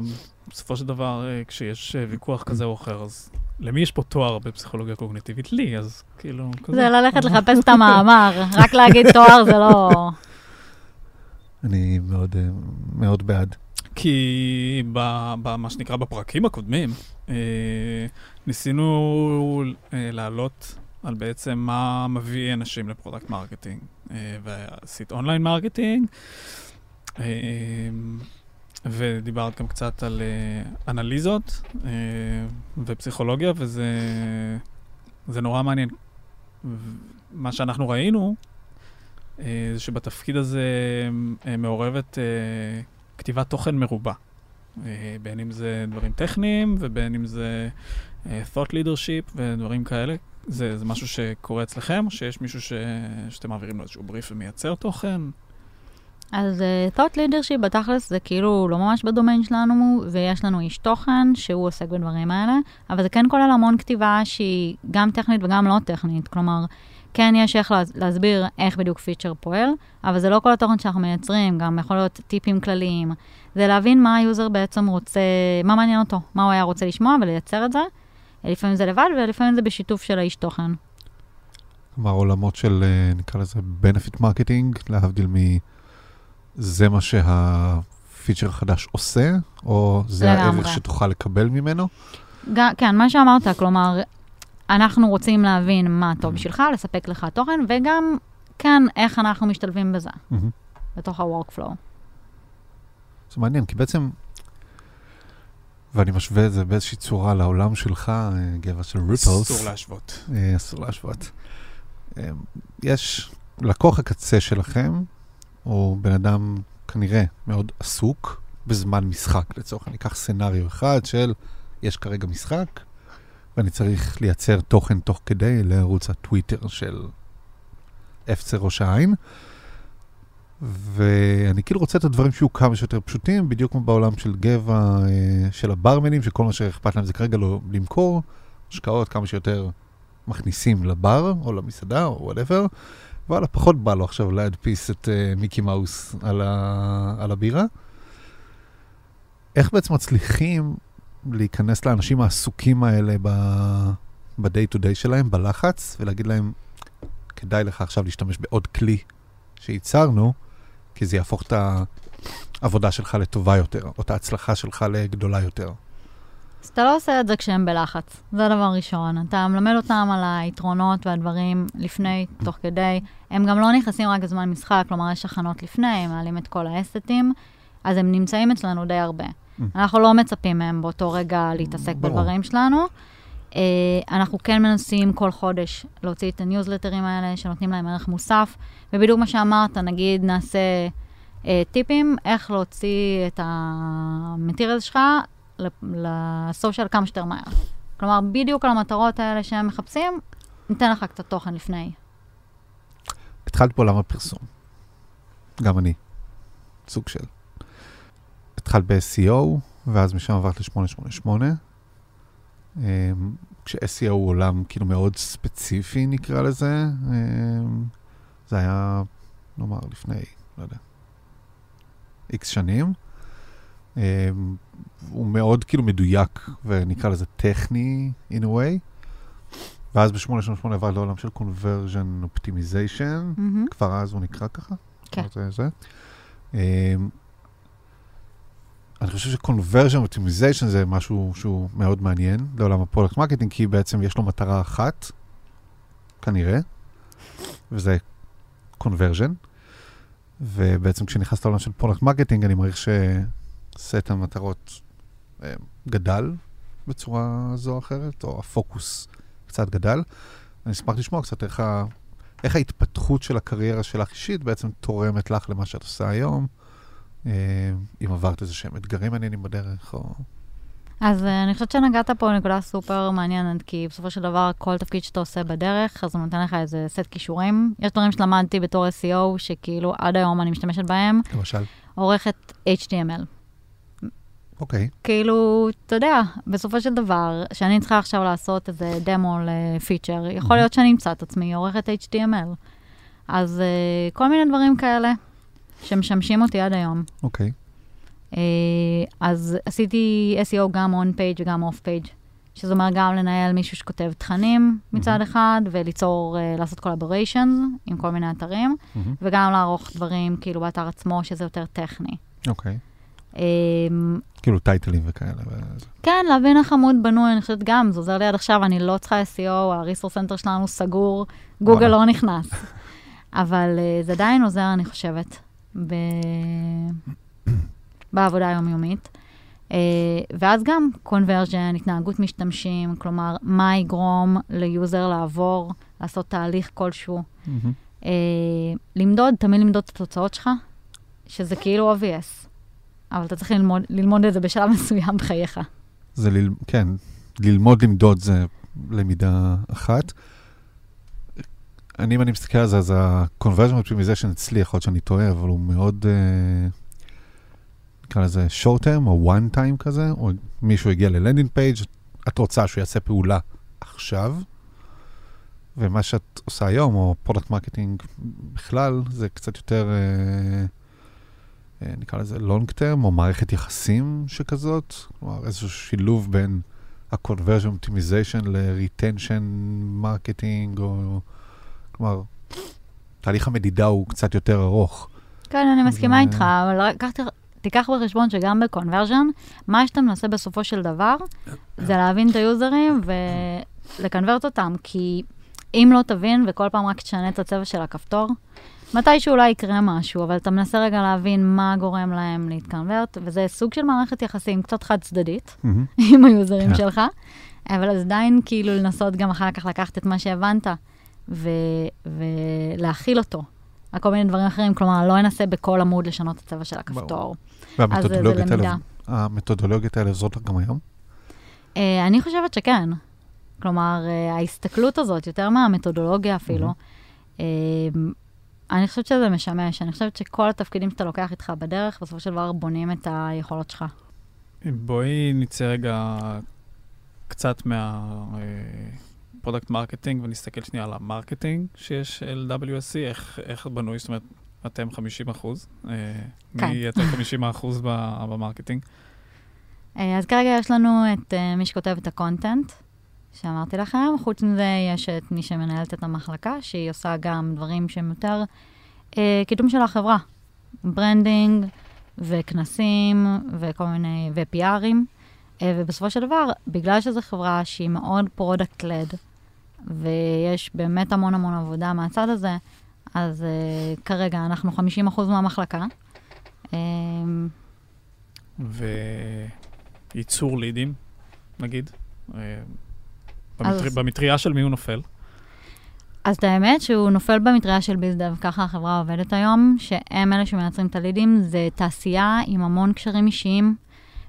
בסופו של דבר, אה, כשיש אה, ויכוח כזה או אחר, אז למי יש פה תואר בפסיכולוגיה קוגניטיבית? לי, אז כאילו... כזה. זה ללכת לחפש את המאמר, רק להגיד תואר זה לא... אני מאוד, מאוד בעד. כי במה שנקרא בפרקים הקודמים, ניסינו להעלות על בעצם מה מביא אנשים ל product marketing. ועשית online marketing, ודיברת גם קצת על אנליזות ופסיכולוגיה, וזה נורא מעניין. מה שאנחנו ראינו, זה שבתפקיד הזה מעורבת כתיבת תוכן מרובה. בין אם זה דברים טכניים ובין אם זה thought leadership ודברים כאלה. זה, זה משהו שקורה אצלכם, או שיש מישהו ש... שאתם מעבירים לו איזשהו בריף ומייצר תוכן? אז uh, thought leadership בתכלס זה כאילו לא ממש בדומיין שלנו, ויש לנו איש תוכן שהוא עוסק בדברים האלה, אבל זה כן כולל המון כתיבה שהיא גם טכנית וגם לא טכנית. כלומר, כן יש איך להסביר איך בדיוק פיצ'ר פועל, אבל זה לא כל התוכן שאנחנו מייצרים, גם יכול להיות טיפים כלליים. זה להבין מה ה user בעצם רוצה, מה מעניין אותו, מה הוא היה רוצה לשמוע ולייצר את זה. לפעמים זה לבד ולפעמים זה בשיתוף של האיש תוכן. כלומר, עולמות של, אה, נקרא לזה, benefit marketing, להבדיל מזה מה שהפיצ'ר החדש עושה, או זה הערך שתוכל לקבל ממנו? גם, כן, מה שאמרת, כלומר, אנחנו רוצים להבין מה טוב בשבילך, לספק לך תוכן, וגם, כן, איך אנחנו משתלבים בזה, בתוך ה-workflow. זה מעניין, כי בעצם ואני משווה את זה באיזושהי צורה לעולם שלך, אה, גבע של ריפלס. אסור להשוות. אה, אסור להשוות. אה, יש לקוח הקצה שלכם, הוא בן אדם כנראה מאוד עסוק בזמן משחק, לצורך אני אקח סצנריו אחד של, יש כרגע משחק, ואני צריך לייצר תוכן תוך כדי לערוץ הטוויטר של אפצה ראש העין. ואני כאילו רוצה את הדברים שיהיו כמה שיותר פשוטים, בדיוק כמו בעולם של גבע, אה, של הברמנים, שכל מה שאכפת להם זה כרגע לא למכור, השקעות כמה שיותר מכניסים לבר, או למסעדה, או וואטאבר, וואלה, פחות בא לו עכשיו להדפיס את uh, מיקי מאוס על, ה, על הבירה. איך בעצם מצליחים להיכנס לאנשים העסוקים האלה ב-day to day שלהם, בלחץ, ולהגיד להם, כדאי לך עכשיו להשתמש בעוד כלי שייצרנו, כי זה יהפוך את העבודה שלך לטובה יותר, או את ההצלחה שלך לגדולה יותר. אז אתה לא עושה את זה כשהם בלחץ, זה הדבר ראשון. אתה מלמד אותם על היתרונות והדברים לפני, תוך כדי. הם גם לא נכנסים רק בזמן משחק, כלומר, יש הכנות לפני, הם מעלים את כל האסטים, אז הם נמצאים אצלנו די הרבה. Mm. אנחנו לא מצפים מהם באותו רגע להתעסק בדברים שלנו. Uh, אנחנו כן מנסים כל חודש להוציא את הניוזלטרים האלה, שנותנים להם ערך מוסף, ובדיוק מה שאמרת, נגיד נעשה uh, טיפים, איך להוציא את המטיריאל שלך לסושיאל כמה שיותר מהר. כלומר, בדיוק על המטרות האלה שהם מחפשים, ניתן לך קצת תוכן לפני. התחלת בעולם הפרסום. גם אני. סוג של. התחלת ב-SEO, ואז משם עברת ל-888. אמ, כש-SEO הוא עולם כאילו מאוד ספציפי, נקרא לזה. אמ, זה היה, נאמר, לפני, לא יודע, איקס שנים. אמ, הוא מאוד כאילו מדויק, ונקרא לזה טכני, in a way. ואז ב-888 עבר לעולם של conversion optimization, mm-hmm. כבר אז הוא נקרא ככה? כן. זה, זה. אני חושב ש-conversion optimization זה משהו שהוא מאוד מעניין לעולם ה product marketing, כי בעצם יש לו מטרה אחת, כנראה, וזה conversion. ובעצם כשנכנסת לעולם של product marketing, אני מעריך שסט המטרות אה, גדל בצורה זו או אחרת, או הפוקוס קצת גדל. אני אשמח לשמוע קצת איך, ה... איך ההתפתחות של הקריירה שלך אישית בעצם תורמת לך למה שאת עושה היום. אה, אם עברת איזה שהם אתגרים מעניינים בדרך, או... אז אה, אני חושבת שנגעת פה נקודה סופר מעניינת, כי בסופו של דבר, כל תפקיד שאתה עושה בדרך, אז הוא נותן לך איזה סט כישורים. יש דברים שלמדתי בתור SEO, שכאילו עד היום אני משתמשת בהם. למשל? עורכת HTML. אוקיי. כאילו, אתה יודע, בסופו של דבר, שאני צריכה עכשיו לעשות איזה דמו לפיצ'ר, יכול להיות שאני אמצא את עצמי עורכת HTML. אז uh, כל מיני דברים כאלה שמשמשים אותי עד היום. אוקיי. Uh, אז עשיתי SEO גם on page וגם off page, שזה אומר גם לנהל מישהו שכותב תכנים מצד אחד, וליצור, uh, לעשות collaboration עם כל מיני אתרים, מהמם. וגם לערוך דברים כאילו באתר עצמו, שזה יותר טכני. אוקיי. Um, כאילו title ים וכאלה. כן, להבין איך עמוד בנוי, אני חושבת גם, זה עוזר לי עד עכשיו, אני לא צריכה SEO, ה-resource center שלנו סגור, גוגל. לא נכנס. אבל uh, זה עדיין עוזר, אני חושבת, ב... בעבודה היומיומית. Uh, ואז גם conversion, התנהגות משתמשים, כלומר, מה יגרום ל user לעבור, לעשות תהליך כלשהו. Uh, למדוד, תמיד למדוד את התוצאות שלך, שזה כאילו obvious, אבל אתה צריך למדוד, ללמוד את זה בשלב מסוים בחייך. זה, ל... כן, ללמוד למדוד זה למידה אחת. אני, אם אני מסתכל על זה, אז ה-conversion optimization אצלי, יכול להיות שאני טועה, אבל הוא מאוד, אה, נקרא לזה short term או one time כזה, או מישהו הגיע ל-landing page, את רוצה שהוא יעשה פעולה עכשיו, ומה שאת עושה היום, או product marketing בכלל, זה קצת יותר, אה, נקרא לזה long term, או מערכת יחסים שכזאת, כלומר איזשהו שילוב בין ה-conversion optimization ל- retention marketing, או כלומר, תהליך המדידה הוא קצת יותר ארוך. כן, אני מסכימה זה- איתך, אבל רק קח- תיקח בחשבון שגם ב-conversion, מה שאתה מנסה בסופו של דבר, זה להבין את היוזרים ולקנברט אותם, כי אם לא תבין וכל פעם רק תשנה את הצבע של הכפתור, מתישהו אולי יקרה משהו, אבל אתה מנסה רגע להבין מה גורם להם להתקנברט, וזה סוג של מערכת יחסים קצת חד-צדדית. עם היוזרים כן. שלך, אבל אז עדיין כאילו לנסות גם אחר כך לקחת את מה שהבנת ו- ולהכיל אותו. על כל מיני דברים אחרים, כלומר, לא אנסה בכל עמוד לשנות את הצבע של הכפתור. אז זה- למידה. האלה, המתודולוגיות האלה עוזרות לך גם היום? Uh, אני חושבת שכן. כלומר, uh, ההסתכלות הזאת, יותר מהמתודולוגיה אפילו, uh, אני חושבת שזה משמש. אני חושבת שכל התפקידים שאתה לוקח איתך בדרך, בסופו של דבר בונים את היכולות שלך. בואי נצא רגע קצת מה-product marketing ונסתכל שנייה על ה-marketing שיש ל-WSC, איך, איך בנוי, זאת אומרת, אתם 50 אחוז, אה, כן. מי יתר 50 אחוז ב-marketing? Uh, אז כרגע יש לנו את מי שכותב את ה-content, שאמרתי לכם. חוץ מזה, יש את מי שמנהלת את המחלקה, שהיא עושה גם דברים שהם יותר uh, קידום של החברה. branding וכנסים וכל מיני, ו-PRים. Uh, ובסופו של דבר, בגלל שזו חברה שהיא מאוד product-led, ויש באמת המון המון עבודה מהצד הזה, אז uh, כרגע אנחנו 50% מהמחלקה. Um, וייצור לידים, נגיד. אה, אז- במטר... במטריה של מי הוא נופל? אז את האמת שהוא נופל במטריה של ביזדב, ככה החברה עובדת היום, שהם אלה שמייצרים את הלידים, זה תעשייה עם המון קשרים אישיים,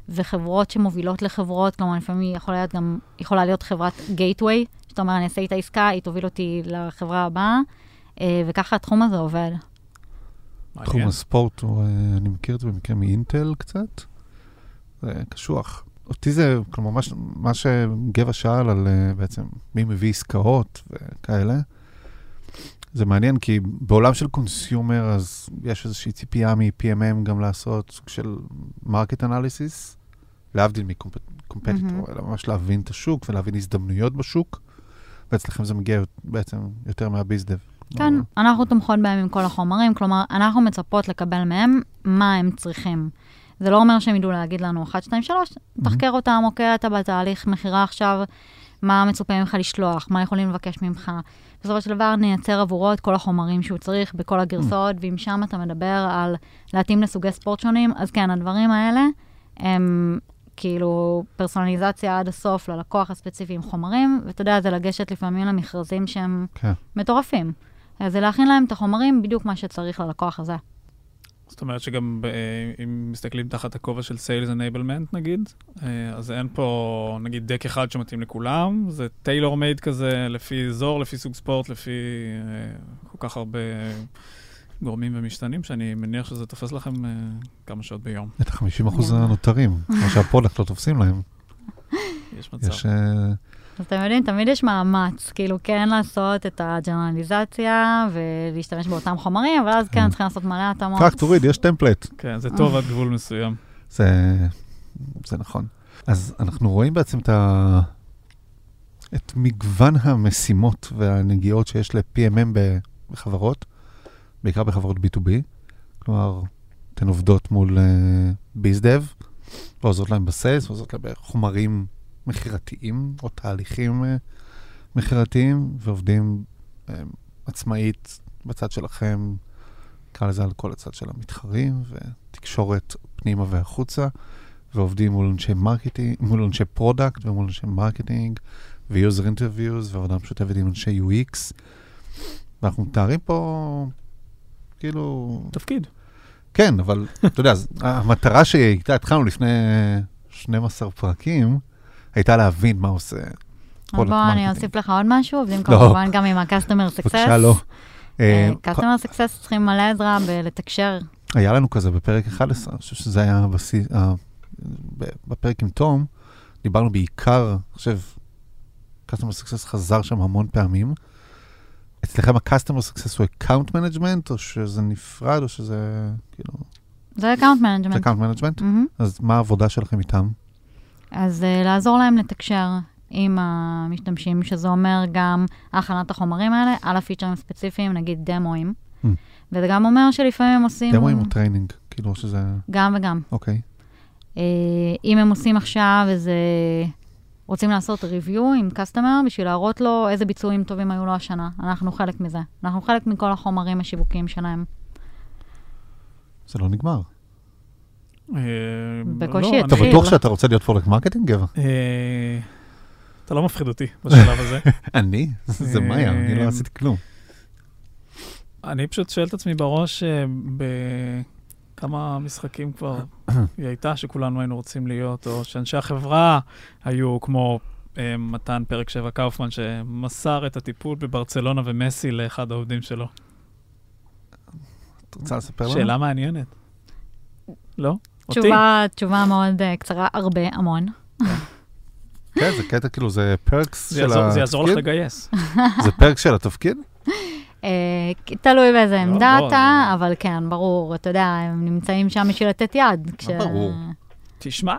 וחברות שמובילות לחברות, כלומר, לפעמים יכולה להיות גם, יכולה להיות חברת גייטווי, שאתה אומר, אני אעשה איתה עסקה, היא תוביל אותי לחברה הבאה, אה, וככה התחום הזה עובד. תחום. הספורט, אה, אני מכיר את זה במקרה מאינטל קצת, זה קשוח. אותי זה, כלומר, מה, מה שגבע שאל על אה, בעצם מי מביא עסקאות וכאלה, זה מעניין כי בעולם של consumer, אז יש איזושהי ציפייה מ-PMM גם לעשות סוג של market analysis, להבדיל מ-competitor, מהמם. אלא ממש להבין את השוק ולהבין הזדמנויות בשוק, ואצלכם זה מגיע בעצם יותר מהביזדב. כן, אנחנו תומכות בהם עם כל החומרים, כלומר, אנחנו מצפות לקבל מהם מה הם צריכים. זה לא אומר שהם ידעו להגיד לנו 1, 2, 3, תחקר אותם, אוקיי, אתה בתהליך מכירה עכשיו, מה מצופה ממך לשלוח, מה יכולים לבקש ממך. בסופו של דבר נייצר עבורו את כל החומרים שהוא צריך בכל הגרסאות, ואם שם אתה מדבר על להתאים לסוגי ספורט שונים, אז כן, הדברים האלה הם כאילו פרסונליזציה עד הסוף ללקוח הספציפי עם חומרים, ואתה יודע, זה לגשת לפעמים למכרזים שהם כן. מטורפים. זה להכין להם את החומרים בדיוק מה שצריך ללקוח הזה. זאת אומרת שגם ב- אם מסתכלים תחת הכובע של Sales Enablement נגיד, אה, אז אין פה נגיד דק אחד שמתאים לכולם, זה טיילור מייד כזה לפי אזור, לפי סוג ספורט, לפי אה, כל כך הרבה גורמים ומשתנים, שאני מניח שזה תופס לכם אה, כמה שעות ביום. את ה-50% לגמרי. הנותרים, מה שה-product לא תופסים להם. יש מצב. יש... אה, אז אתם יודעים, תמיד יש מאמץ, כאילו כן לעשות את הג'נרליזציה ולהשתמש באותם חומרים, אבל אז כן כן. צריכים לעשות מלא התאמות. קח, תוריד, יש template. כן, זה טוב עד גבול מסוים. זה, זה נכון. אז אנחנו רואים בעצם את, ה, את מגוון המשימות והנגיעות שיש ל-PMM בחברות, בעיקר בחברות B2B. כלומר, אתן עובדות מול uh, bizdev, ועוזרות להם ב-sales, ועוזרות להם בחומרים מכירתיים או תהליכים uh, מכירתיים, ועובדים uh, עצמאית בצד שלכם, נקרא לזה על כל הצד של המתחרים, ותקשורת פנימה והחוצה, ועובדים מול אנשי marketing, מול אנשי product ומול אנשי marketing, ו-user interviews, ועבודה משותפת עם אנשי UX. ואנחנו מתארים פה, כאילו, תפקיד. כן, אבל אתה יודע, המטרה שהייתה, התחלנו לפני 12 פרקים, הייתה להבין מה עושה בוא, אני. אוסיף לך עוד משהו, עובדים לא. כמובן גם עם ה-customer success. בבקשה, לא. אה, customer success צריכים מלא עזרה בלתקשר. היה לנו כזה בפרק 11, אני חושב שזה היה הבסיס, ה- ב- בפרק עם תום, דיברנו בעיקר, אני חושב, Customer Success חזר שם המון פעמים. אצלכם ה-Customer Success הוא Account Management, או שזה נפרד, או שזה, כאילו, זה account זה management. Account Management? מהמם. אז מה העבודה שלכם איתם? אז uh, לעזור להם לתקשר עם המשתמשים, שזה אומר גם הכנת החומרים האלה על הפיצ'רים הספציפיים, נגיד דמואים. Hmm. וזה גם אומר שלפעמים הם עושים... דמואים או training? כאילו שזה, גם וגם. אוקיי. Uh, אם הם עושים עכשיו איזה... רוצים לעשות review עם customer בשביל להראות לו איזה ביצועים טובים היו לו השנה. אנחנו חלק מזה. אנחנו חלק מכל החומרים השיווקיים שלהם. זה לא נגמר. אה, בקושי לא, התחיל. אתה בטוח שאתה רוצה להיות product marketing, גבע? אה, אתה לא מפחיד אותי בשלב הזה. אני? זה מאיה, אני לא אה, עשיתי כלום. אני פשוט שואל את עצמי בראש, אה, בכמה משחקים כבר היא הייתה, שכולנו היינו רוצים להיות, או שאנשי החברה היו כמו אה, מתן פרק 7 קאופמן, שמסר את הטיפול בברצלונה ומסי לאחד העובדים שלו. את רוצה לספר לנו? שאלה מעניינת. לא? אותי? תשובה, תשובה מאוד uh, קצרה, הרבה, המון. כן, זה קטע, כאילו, זה פרקס זה של יעזור- זה יעזור לך התפקיד? לגייס. זה פרק של התפקיד? Uh, תלוי באיזה לא, עמדה אתה, אבל כן, ברור, אתה יודע, הם נמצאים שם בשביל לתת יד. כש- ברור. תשמע,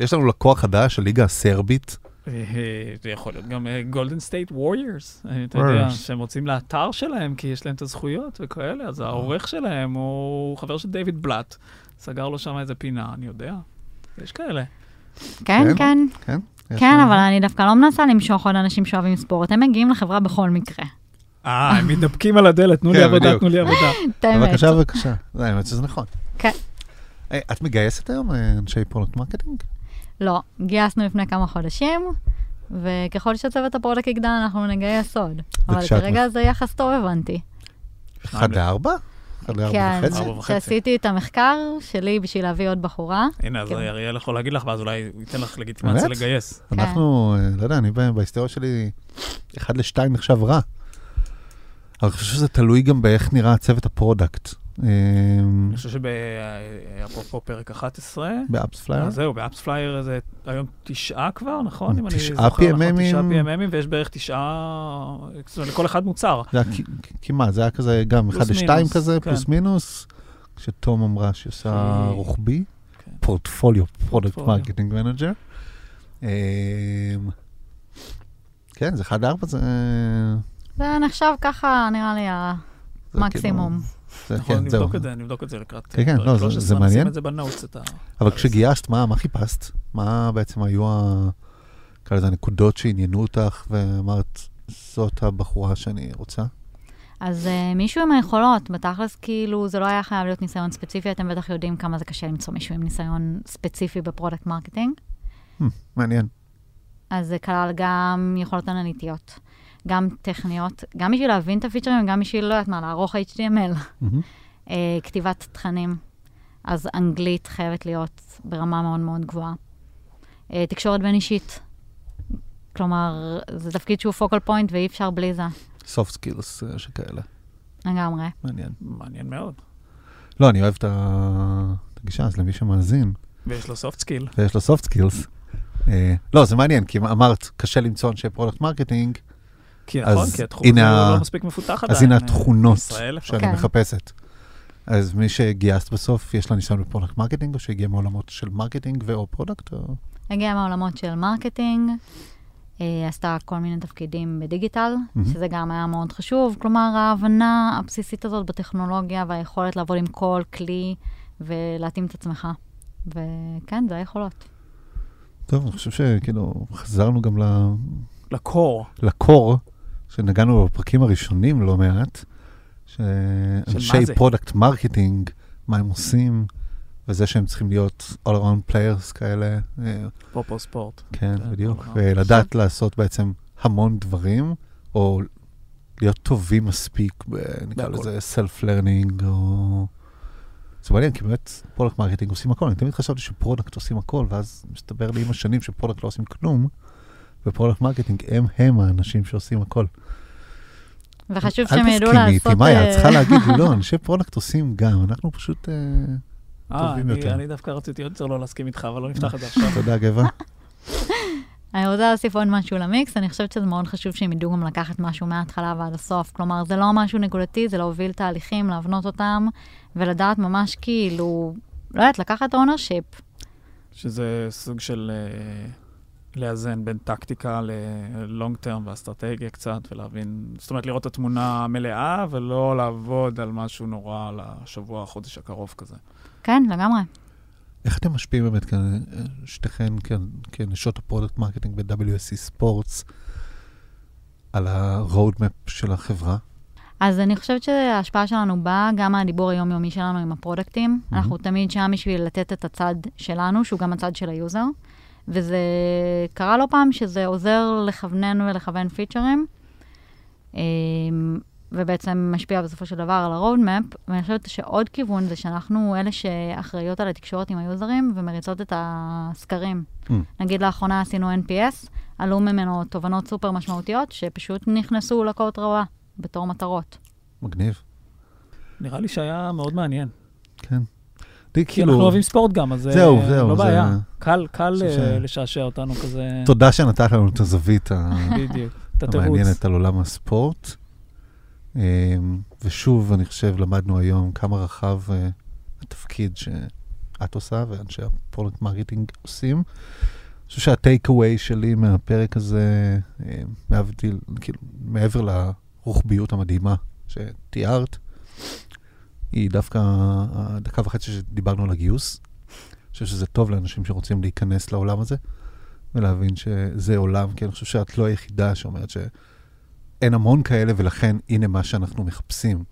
יש לנו לקוח חדש של ליגה הסרבית. אה, זה יכול להיות גם גולדן סטייט ווריורס, אתה יודע. שהם רוצים לאתר שלהם כי יש להם את הזכויות וכאלה, אז העורך שלהם הוא חבר של דיוויד בלאט, סגר לו שם איזה פינה, אני יודע, יש כאלה. כן, כן? כן, כן? כן, אבל אני דווקא לא מנסה למשוך עוד אנשים שאוהבים ספורט, הם מגיעים לחברה בכל מקרה. אה, הם מתדפקים על הדלת, תנו לי כן, עבודה. תנו לי עבודה. בבקשה, בבקשה. זה האמת שזה נכון. כן. היי, את מגייסת היום אה, אנשי product marketing? לא, גייסנו לפני כמה חודשים, וככל שצוות ה-product יגדל, אנחנו נגייס עוד. אבל כרגע זה יחס טוב, הבנתי. אחד לארבע? כן, וחצי? ארבע וחצי. שעשיתי את המחקר שלי בשביל להביא עוד בחורה. הנה, אז כן. אריאל יכול להגיד לך, ואז אולי ייתן לך לגיטימציה? לגייס. כן. אנחנו, אה, לא יודע, אני ב- בהיסטוריה שלי, אחד לשתיים נחשב רע. אבל אני חושב שזה תלוי גם באיך נראה צוות ה-product. אה, אני חושב שבאפרופו פרק 11, ב-AppsFlyer? זהו, ב-AppsFlyer זה היום תשעה כבר, נכון? תשעה נכון, PMMים. תשעה PMMים, ויש בערך תשעה, זאת אומרת, לכל אחד מוצר. כמעט, זה היה כזה גם אחד לשתיים כזה, כן. פלוס מינוס, כשתום אמרה שהיא עושה רוחבי, כן. portfolio, product. marketing manager. כן, זה אחד לארבע, זה... זה נחשב ככה, נראה לי, זה המקסימום. זה- נכון, כן, זהו. נבדוק את זה, נבדוק את זה לקראת כן, כן, פרק לא, זה- 13, זה מעניין. נשים את זה ב notes, את ה... אבל כשגייסת, מה מה חיפשת? מה בעצם היו ה- כאלה זה הנקודות שעניינו אותך, ואמרת, זאת הבחורה שאני רוצה? אז uh, מישהו עם היכולות, בתכלס כאילו זה לא היה חייב להיות ניסיון ספציפי, אתם בטח יודעים כמה זה קשה למצוא מישהו עם ניסיון ספציפי ב product marketing. Hmm, מעניין. אז זה כלל גם יכולות אנליטיות, גם טכניות, גם בשביל להבין את הפיצ'רים, גם בשביל, לא יודעת מה, לערוך HTML, uh, כתיבת תכנים. אז אנגלית חייבת להיות ברמה מאוד מאוד גבוהה. Uh, תקשורת בין אישית. כלומר, זה תפקיד שהוא focal point ואי אפשר בלי זה, soft skills אה, שכאלה. לגמרי. מעניין. מעניין מאוד. לא, אני אוהב את הגישה, אז למי שמאזין, ויש לו soft skill. ויש לו soft skills. אה, לא, זה מעניין, כי אמרת, קשה למצוא אנשי product marketing, כי אז נכון, כי התחום הזה לא מספיק מפותח עדיין. אז הנה אה, התכונות. שאני כן. מחפשת. אז מי שגייסת בסוף, יש לה ניסיון ב product marketing, או שהגיע מעולמות של marketing ו/או product? או... הגיעה מהעולמות של marketing, אה, עשתה כל מיני תפקידים בדיגיטל. שזה גם היה מאוד חשוב. כלומר, ההבנה הבסיסית הזאת בטכנולוגיה והיכולת לעבוד עם כל כלי ולהתאים את עצמך. וכן, זה היכולות. טוב, אני חושב שכאילו חזרנו גם ל- ל core. ל core, שנגענו בפרקים הראשונים לא מעט, שאנשי? product marketing, מה הם עושים, וזה שהם צריכים להיות all around players כאלה, אה, אפרופו ספורט. כן, בדיוק, around. ולדעת לעשות בעצם המון דברים, או להיות טובים מספיק, ב- נקרא. לזה self-learning, או... זה מעניין, כי באמת product marketing עושים הכל. אני תמיד חשבתי ש product עושים הכל, ואז מסתבר לי עם השנים ש product לא עושים כלום, ו product marketing הם הם האנשים שעושים הכל. וחשוב אל שהם ידעו תסכימי איתי, לעשות... מאיה, אה, את צריכה להגיד, לא, אנשי product עושים גם, אנחנו פשוט... אה, אה, טובים אני- יותר. אני דווקא רציתי עוד יותר לא להסכים איתך, אבל לא נפתח את זה עכשיו. תודה, גבע. אני רוצה להוסיף עוד משהו למיקס, אני חושבת שזה מאוד חשוב שהם ידעו גם לקחת משהו מההתחלה ועד הסוף. כלומר, זה לא משהו נקודתי, זה להוביל תהליכים, להבנות אותם, ולדעת ממש כאילו, לא יודעת, לקחת ownership. שזה סוג של אה, לאזן בין טקטיקה ל long term ואסטרטגיה קצת, ולהבין, זאת אומרת, לראות את התמונה המלאה, ולא לעבוד על משהו נורא לשבוע, החודש הקרוב כזה. כן, לגמרי. איך אתם משפיעים באמת, שתיכן כן, כנשות ה product marketing ב- WSC Sports, על ה-roadmap של החברה? אז אני חושבת שההשפעה שלנו באה גם מהדיבור היומיומי שלנו עם הפרודקטים. מהמם. אנחנו תמיד שם בשביל לתת את הצד שלנו, שהוא גם הצד של ה user. וזה קרה לא פעם שזה עוזר לכוונן ולכוון פיצ'רים, אמ, ובעצם משפיע בסופו של דבר על ה-roadmap. ואני חושבת שעוד כיוון זה שאנחנו אלה שאחראיות על התקשורת עם היוזרים ומריצות את הסקרים. Mm. נגיד לאחרונה עשינו NPS, עלו ממנו תובנות סופר משמעותיות, שפשוט נכנסו לקוט רבה בתור מטרות. מגניב, נראה לי שהיה מאוד מעניין. כן. כאילו, אנחנו אוהבים ספורט גם, אז זהו, אה, זהו, לא זה- בעיה. קל, קל אה, ש- לשעשע אותנו כזה, תודה שנתת לנו את הזווית. המעניינת על עולם הספורט. אמ, ושוב, אני חושב, למדנו היום כמה רחב אה, התפקיד שאת עושה ואנשי ה product marketing עושים. אני חושב שה takeaway שלי מהפרק הזה, אה, להבדיל, כאילו, מעבר לרוחביות המדהימה שתיארת, היא דווקא הדקה וחצי שדיברנו על הגיוס. אני חושב שזה טוב לאנשים שרוצים להיכנס לעולם הזה, ולהבין שזה עולם, כי אני חושב שאת לא היחידה שאומרת שאין המון כאלה, ולכן הנה מה שאנחנו מחפשים.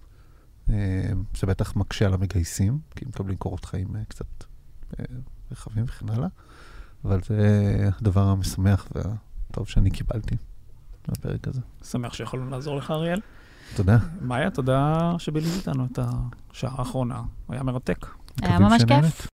אה, זה בטח מקשה על המגייסים, כי מקבלים קורות חיים אה, קצת אה, רחבים וכן הלאה, אבל זה הדבר המשמח והטוב שאני קיבלתי מהפרק הזה. שמח שיכולנו לעזור לך, אריאל. תודה. מאיה, תודה שבילית איתנו את השעה האחרונה. היה מרתק. היה ממש. כיף.